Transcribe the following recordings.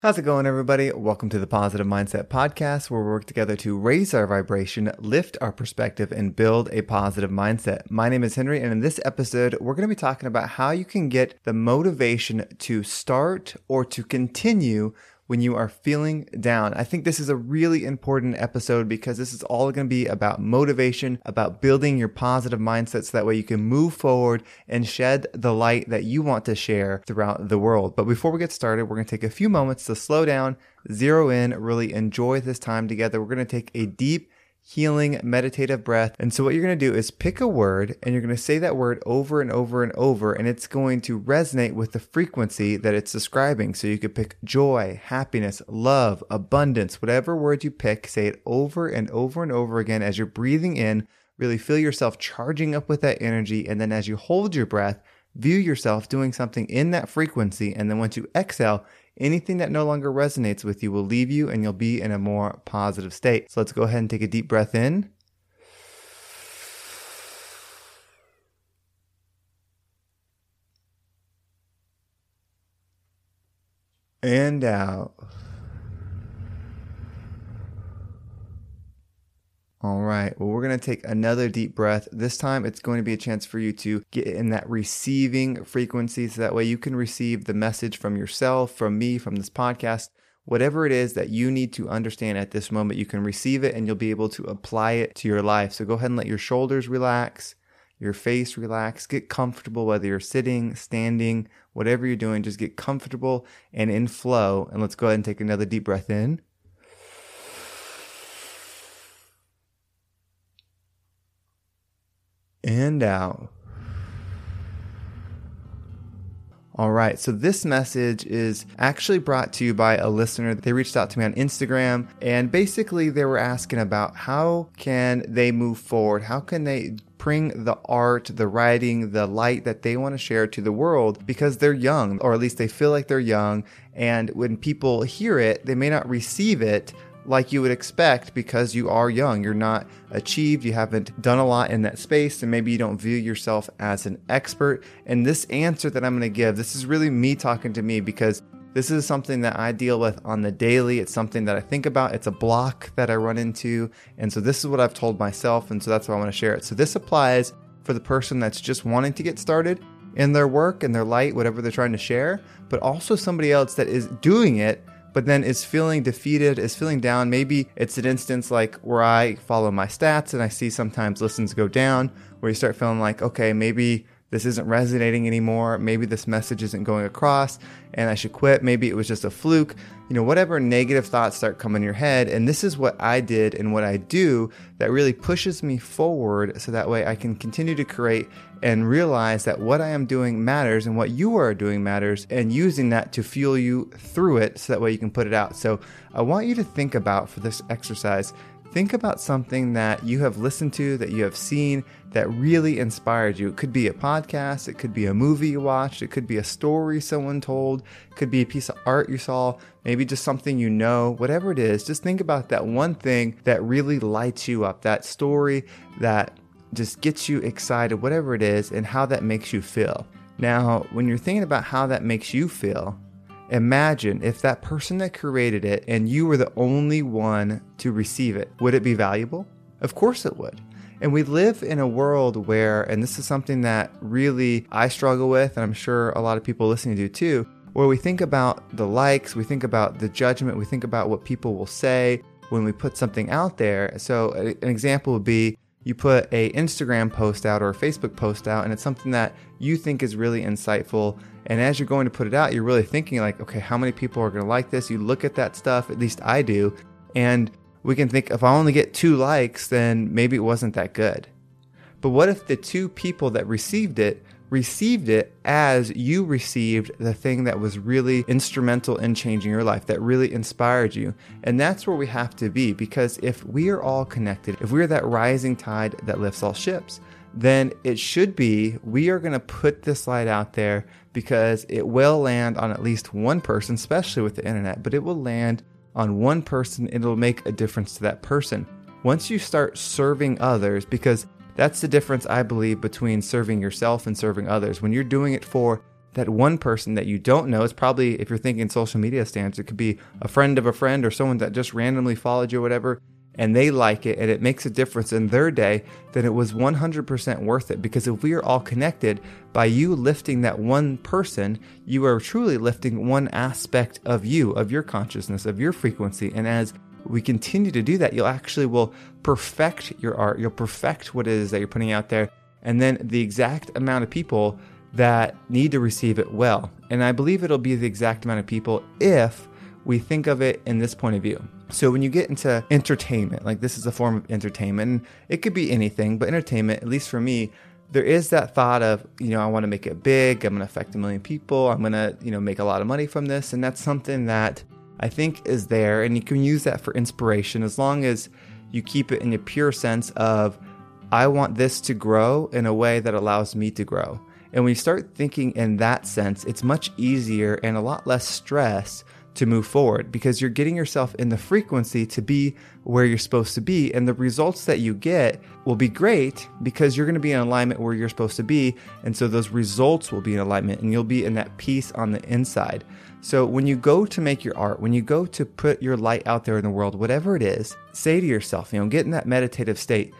How's it going, everybody? Welcome to the Positive Mindset Podcast, where we work together to raise our vibration, lift our perspective, and build a positive mindset. My name is Henry, and in this episode, we're going to be talking about how you can get the motivation to start or to continue when you are feeling down. I think this is a really important episode because this is all going to be about motivation, about building your positive mindset so that way you can move forward and shed the light that you want to share throughout the world. But before we get started, we're going to take a few moments to slow down, zero in, really enjoy this time together. We're going to take a deep healing meditative breath. And so what you're going to do is pick a word and you're going to say that word over and over and over and it's going to resonate with the frequency that it's describing. So you could pick joy, happiness, love, abundance, whatever word you pick, say it over and over and over again as you're breathing in. Really feel yourself charging up with that energy. And then as you hold your breath, view yourself doing something in that frequency. And then once you exhale, Anything that no longer resonates with you will leave you and you'll be in a more positive state. So let's go ahead and take a deep breath in. And out. All right. Well, we're going to take another deep breath. This time it's going to be a chance for you to get in that receiving frequency so that way you can receive the message from yourself, from me, from this podcast. Whatever it is that you need to understand at this moment, you can receive it and you'll be able to apply it to your life. So go ahead and let your shoulders relax, your face relax, get comfortable, whether you're sitting, standing, whatever you're doing, just get comfortable and in flow. And let's go ahead and take another deep breath in. And out. All right, so this message is actually brought to you by a listener. They reached out to me on Instagram and basically they were asking about how can they move forward? How can they bring the art, the writing, the light that they want to share to the world because they're young, or at least they feel like they're young. And when people hear it, they may not receive it like you would expect because you are young. You're not achieved, you haven't done a lot in that space, and maybe you don't view yourself as an expert. And this answer that I'm going to give, this is really me talking to me because this is something that I deal with on the daily. It's something that I think about. It's a block that I run into. And so this is what I've told myself. And so that's why I want to share it. So this applies for the person that's just wanting to get started in their work and their light, whatever they're trying to share, but also somebody else that is doing it but then is feeling defeated, is feeling down. Maybe it's an instance like where I follow my stats and I see sometimes listens go down, where you start feeling like, okay, maybe this isn't resonating anymore. Maybe this message isn't going across and I should quit. Maybe it was just a fluke. You know, whatever negative thoughts start coming in your head. And this is what I did and what I do that really pushes me forward so that way I can continue to create and realize that what I am doing matters and what you are doing matters and using that to fuel you through it so that way you can put it out. So I want you to think about for this exercise Think about something that you have listened to, that you have seen, that really inspired you. It could be a podcast, it could be a movie you watched, it could be a story someone told, it could be a piece of art you saw, maybe just something you know, whatever it is. Just think about that one thing that really lights you up, that story that just gets you excited, whatever it is, and how that makes you feel. Now, when you're thinking about how that makes you feel, Imagine if that person that created it and you were the only one to receive it. Would it be valuable? Of course it would. And we live in a world where, and this is something that really I struggle with, and I'm sure a lot of people listening do too, where we think about the likes, we think about the judgment, we think about what people will say when we put something out there. So, an example would be you put a Instagram post out or a Facebook post out and it's something that you think is really insightful. And as you're going to put it out you're really thinking like okay how many people are going to like this? You look at that stuff at least I do. And we can think if I only get 2 likes then maybe it wasn't that good. But what if the two people that received it received it as you received the thing that was really instrumental in changing your life, that really inspired you. And that's where we have to be because if we are all connected, if we're that rising tide that lifts all ships, then it should be we are going to put this light out there because it will land on at least one person, especially with the internet, but it will land on one person it'll make a difference to that person. Once you start serving others, because that's the difference, I believe, between serving yourself and serving others. When you're doing it for that one person that you don't know, it's probably, if you're thinking social media stands, it could be a friend of a friend or someone that just randomly followed you or whatever, and they like it and it makes a difference in their day, then it was 100% worth it. Because if we are all connected, by you lifting that one person, you are truly lifting one aspect of you, of your consciousness, of your frequency. And as we continue to do that, you'll actually will perfect your art. You'll perfect what it is that you're putting out there. And then the exact amount of people that need to receive it well. And I believe it'll be the exact amount of people if we think of it in this point of view. So when you get into entertainment, like this is a form of entertainment, it could be anything, but entertainment, at least for me, there is that thought of, you know, I want to make it big, I'm going to affect a million people, I'm going to, you know, make a lot of money from this, and that's something that I think is there, and you can use that for inspiration as long as you keep it in a pure sense of, I want this to grow in a way that allows me to grow. And when you start thinking in that sense, it's much easier and a lot less stress to move forward because you're getting yourself in the frequency to be where you're supposed to be. And the results that you get will be great because you're going to be in alignment where you're supposed to be. And so those results will be in alignment and you'll be in that peace on the inside. So when you go to make your art, when you go to put your light out there in the world, whatever it is, say to yourself, you know, get in that meditative state.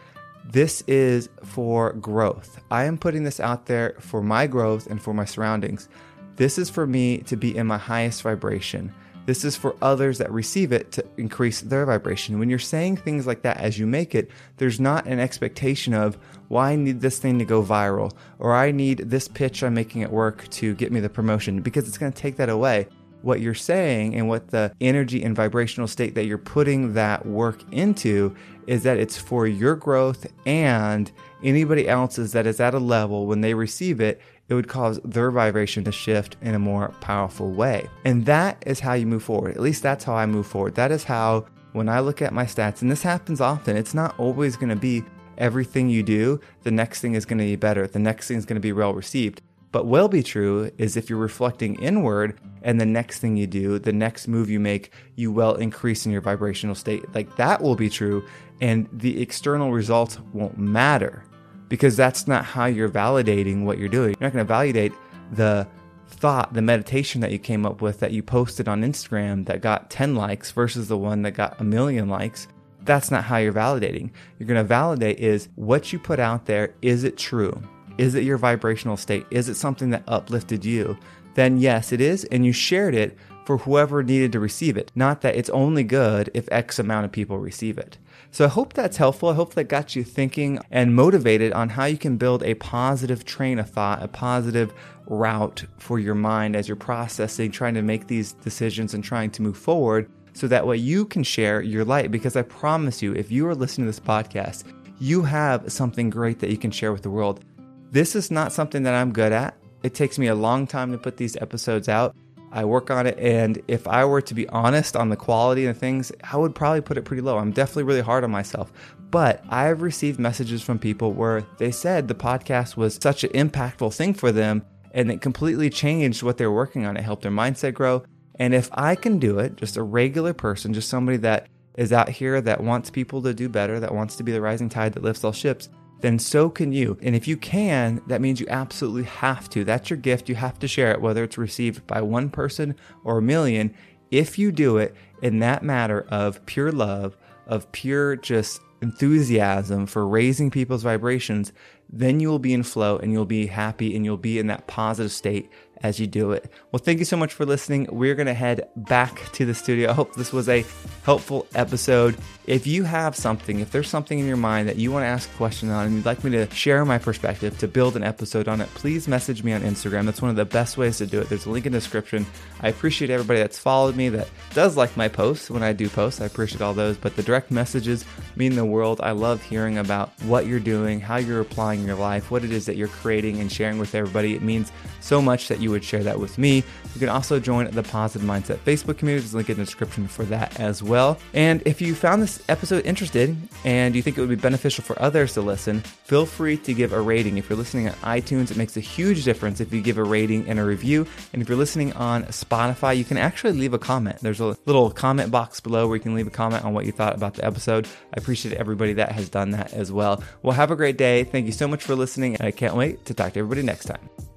This is for growth. I am putting this out there for my growth and for my surroundings. This is for me to be in my highest vibration. This is for others that receive it to increase their vibration. When you're saying things like that as you make it, there's not an expectation of, well, I need this thing to go viral, or I need this pitch I'm making at work to get me the promotion, because it's going to take that away. What you're saying and what the energy and vibrational state that you're putting that work into is that it's for your growth and anybody else's that is at a level when they receive it, it would cause their vibration to shift in a more powerful way. And that is how you move forward. At least that's how I move forward. That is how, when I look at my stats, and this happens often, it's not always going to be everything you do, the next thing is going to be better, the next thing is going to be well received. But will be true is if you're reflecting inward and the next thing you do, the next move you make, you will increase in your vibrational state. Like that will be true. And the external results won't matter because that's not how you're validating what you're doing. You're not going to validate the thought, the meditation that you came up with that you posted on Instagram that got 10 likes versus the one that got a million likes. That's not how you're validating. You're going to validate is what you put out there, is it true? Is it your vibrational state? Is it something that uplifted you? Then yes, it is, and you shared it for whoever needed to receive it. Not that it's only good if X amount of people receive it. So I hope that's helpful. I hope that got you thinking and motivated on how you can build a positive train of thought, a positive route for your mind as you're processing, trying to make these decisions and trying to move forward so that way you can share your light. Because I promise you, if you are listening to this podcast, you have something great that you can share with the world. This is not something that I'm good at. It takes me a long time to put these episodes out. I work on it, and if I were to be honest on the quality of things, I would probably put it pretty low. I'm definitely really hard on myself. But I've received messages from people where they said the podcast was such an impactful thing for them and it completely changed what they're working on. It helped their mindset grow. And if I can do it, just a regular person, just somebody that is out here that wants people to do better, that wants to be the rising tide that lifts all ships, then so can you. And if you can, that means you absolutely have to. That's your gift. You have to share it, whether it's received by one person or a million. If you do it in that matter of pure love, of pure just enthusiasm for raising people's vibrations, then you will be in flow and you'll be happy and you'll be in that positive state as you do it. Well, thank you so much for listening. We're going to head back to the studio. I hope this was a helpful episode. If you have something, if there's something in your mind that you want to ask a question on and you'd like me to share my perspective to build an episode on it, please message me on Instagram. That's one of the best ways to do it. There's a link in the description. I appreciate everybody that's followed me that does like my posts when I do posts. I appreciate all those, but the direct messages mean the world. I love hearing about what you're doing, how you're applying your life, what it is that you're creating and sharing with everybody. It means so much that you would share that with me. You can also join the Positive Mindset Facebook community. There's a link in the description for that as well. And if you found this episode interesting and you think it would be beneficial for others to listen, feel free to give a rating. If you're listening on iTunes, it makes a huge difference if you give a rating and a review. And if you're listening on Spotify, you can actually leave a comment. There's a little comment box below where you can leave a comment on what you thought about the episode. I appreciate everybody that has done that as well. Well, have a great day. Thank you so much for listening, and I can't wait to talk to everybody next time.